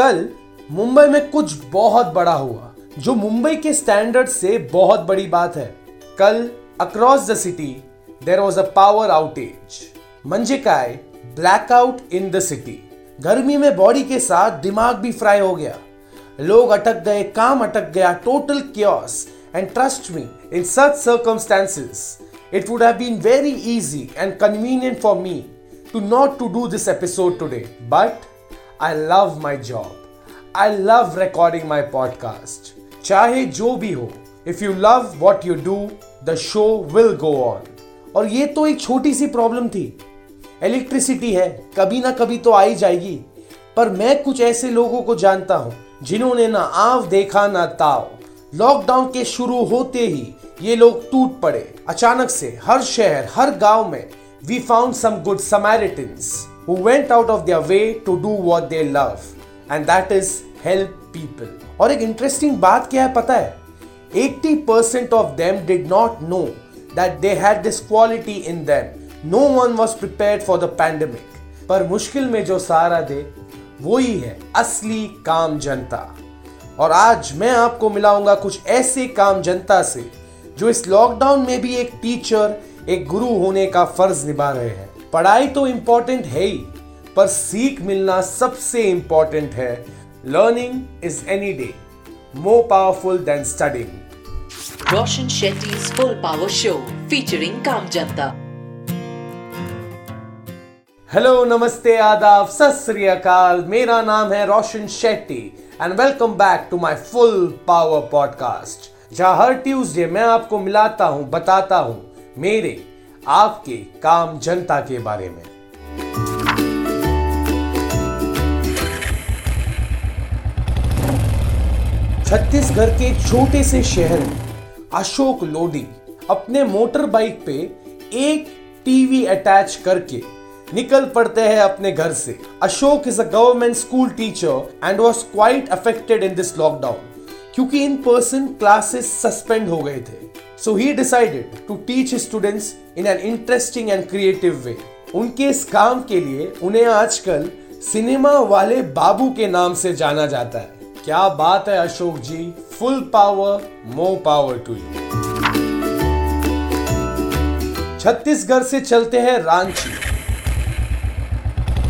कल मुंबई में कुछ बहुत बड़ा हुआ, जो मुंबई के स्टैंडर्ड से बहुत बड़ी बात है। कल across the city there was a power outage मंजे काय ब्लैकआउट इन द सिटी गर्मी में बॉडी के साथ दिमाग भी फ्राई हो गया। लोग अटक गए, काम अटक गया total chaos and trust me in such circumstances it would have been very easy and convenient for me to not to do this episode today but I love my job I love recording my podcast चाहे जो भी हो if you love what you do the show will go on और ये तो एक छोटी सी problem थी। इलेक्ट्रिसिटी है, कभी ना कभी तो आई जाएगी। पर मैं कुछ ऐसे लोगों को जानता हूँ, जिन्होंने ना आव देखा, ना ताव। लॉकडाउन के शुरू होते ही ये लोग टूट पड़े। अचानक से हर शहर, हर गाँव में we found some good Samaritans who went out of their way to do what they love and that is help people और एक इंटरेस्टिंग बात क्या है पता है 80% of them did not know that they had this quality in them no one was prepared for the pandemic पर मुश्किल में जो सहारा दे वो ही है असली काम जनता और आज मैं आपको मिलाऊँगा कुछ ऐसे काम जनता से जो इस लॉकडाउन में भी एक टीचर एक गुरु होने का फ़र्ज़ निभा रहे हैं पढ़ाई तो इंपॉर्टेंट है ही पर सीख मिलना सबसे इंपॉर्टेंट है। Learning is any day more powerful than studying Roshan Shetty's full power show featuring काम जनता हेलो नमस्ते आदाब सत अकाल। मेरा नाम है Roshan Shetty and welcome back to my full power podcast जहाँ हर ट्यूसडे मैं आपको मिलाता हूँ बताता हूँ मेरे आपके काम जनता के बारे में। छत्तीसगढ़ के छोटे से शहर में अशोक लोडी अपने मोटर बाइक पे एक टीवी अटैच करके निकल पड़ते हैं अपने घर से। Ashok is a government school teacher and was quite affected in this lockdown क्योंकि इन पर्सन क्लासेस सस्पेंड हो गए थे। So he decided to teach students in an interesting and creative way उनके इस काम के लिए उन्हें आजकल सिनेमा वाले बाबू के नाम से जाना जाता है। क्या बात है Ashok ji. Full power more power to you Chhattisgarh से चलते हैं रांची।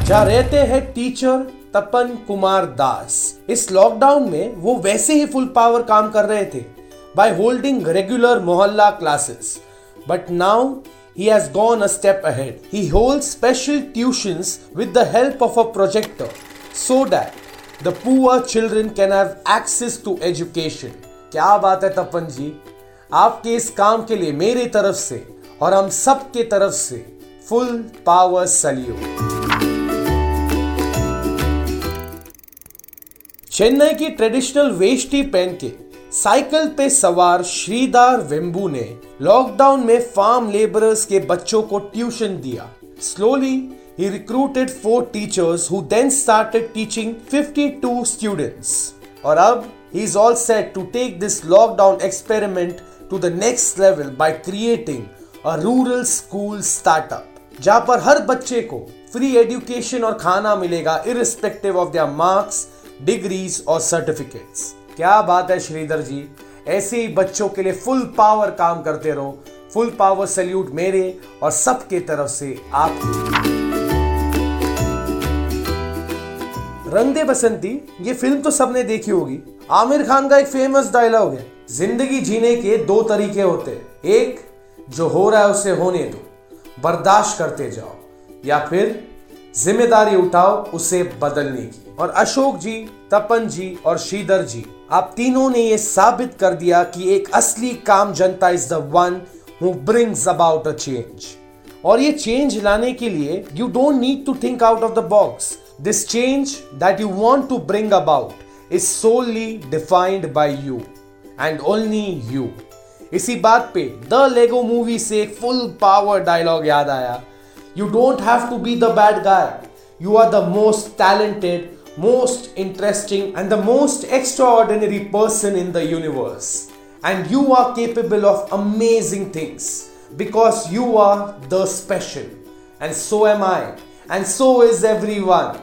जहाँ रहते हैं टीचर तपन कुमार दास। इस लॉकडाउन में वो वैसे ही फुल पावर काम कर रहे थे। बाय होल्डिंग रेगुलर मोहल्ला classes but now he has gone a step ahead. He holds special tuitions with the help of a projector so that the poor children can have access to education. क्या बात है तपन जी आपके इस काम के लिए मेरी तरफ़ से और हम सब के तरफ़ से फुल पावर सल्यूट चेन्नई की ट्रेडिशनल वेष्टी पहन के साइकिल पे सवार श्रीदार वेम्बू ने लॉकडाउन में फार्म लेबरर्स के बच्चों को ट्यूशन दिया slowly he recruited four teachers who then started teaching 52 students. और अब he is all set to take this lockdown experiment to the next level by creating a rural school startup. जहाँ पर हर बच्चे को फ्री एजुकेशन और खाना मिलेगा irrespective of their marks degrees और सर्टिफिकेट्स क्या बात है श्रीधर जी? ऐसे ही बच्चों के लिए फुल पावर काम करते रहो। फुल पावर सल्यूट मेरे और सबके तरफ़ से आप। रंग दे बसंती, ये फ़िल्म तो सबने देखी होगी। आमिर खान का एक फ़ेमस डायलॉग है। ज़िंदगी जीने के दो तरीके होते हैं। एक, जो हो रहा है उसे होने दो। बर्दाश्त करते जाओ। या फिर ज़िम्मेदारी उठाओ उसे बदलने की। और अशोक जी, तपन जी और श्रीधर जी, आप तीनों ने ये साबित कर दिया कि एक असली काम जनता is the one who brings about a change और ये चेंज लाने के लिए you don't need to think out of the box this change that you want to bring about is solely defined by you and only you इसी बात पे the Lego movie से full power dialogue याद आया। You don't have to be the bad guy you are the most talented most interesting and the most extraordinary person in the universe. And you are capable of amazing things because you are the special. And so am I. And so is everyone.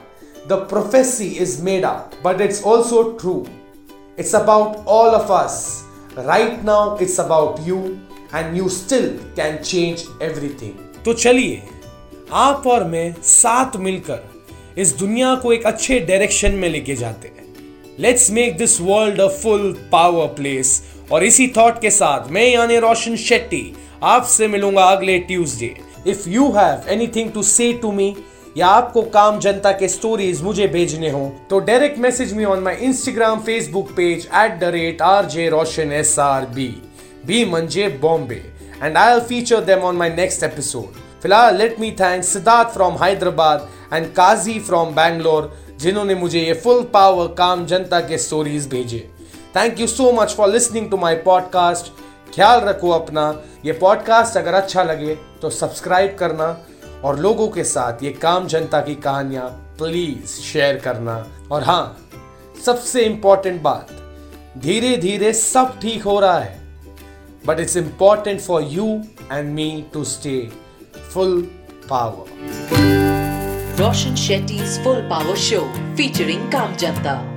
the prophecy is made up, but it's also true. It's about all of us. Right now, it's about you, and you still can change everything. तो चलिए आप और मैं साथ मिलकर इस दुनिया को एक अच्छे डायरेक्शन में लेके जाते हैं। Let's make this world a full power place और इसी थॉट के साथ मैं यानी रोशन शेट्टी आपसे मिलूँगा अगले Tuesday if you have anything to say to me या आपको काम जनता के स्टोरीज मुझे भेजने हो तो direct message me on my Instagram Facebook page at the rate R J Roshan S R B B मंजे Bombay and I feature them on my next episode फ़िलहाल let me thank Siddharth from Hyderabad and Kazi from Bangalore जिन्होंने मुझे ये full power काम जनता के stories भेजे। Thank you so much for listening to my podcast ख्याल रखो अपना। ये पॉडकास्ट अगर अच्छा लगे तो सब्सक्राइब करना और लोगों के साथ ये काम जनता की कहानियाँ प्लीज़ शेयर करना। और हाँ सबसे इंपॉर्टेंट बात धीरे धीरे सब ठीक हो रहा है। But it's important for you and me to stay full power. Roshan Shetty's Full Power Show featuring Kamjanta.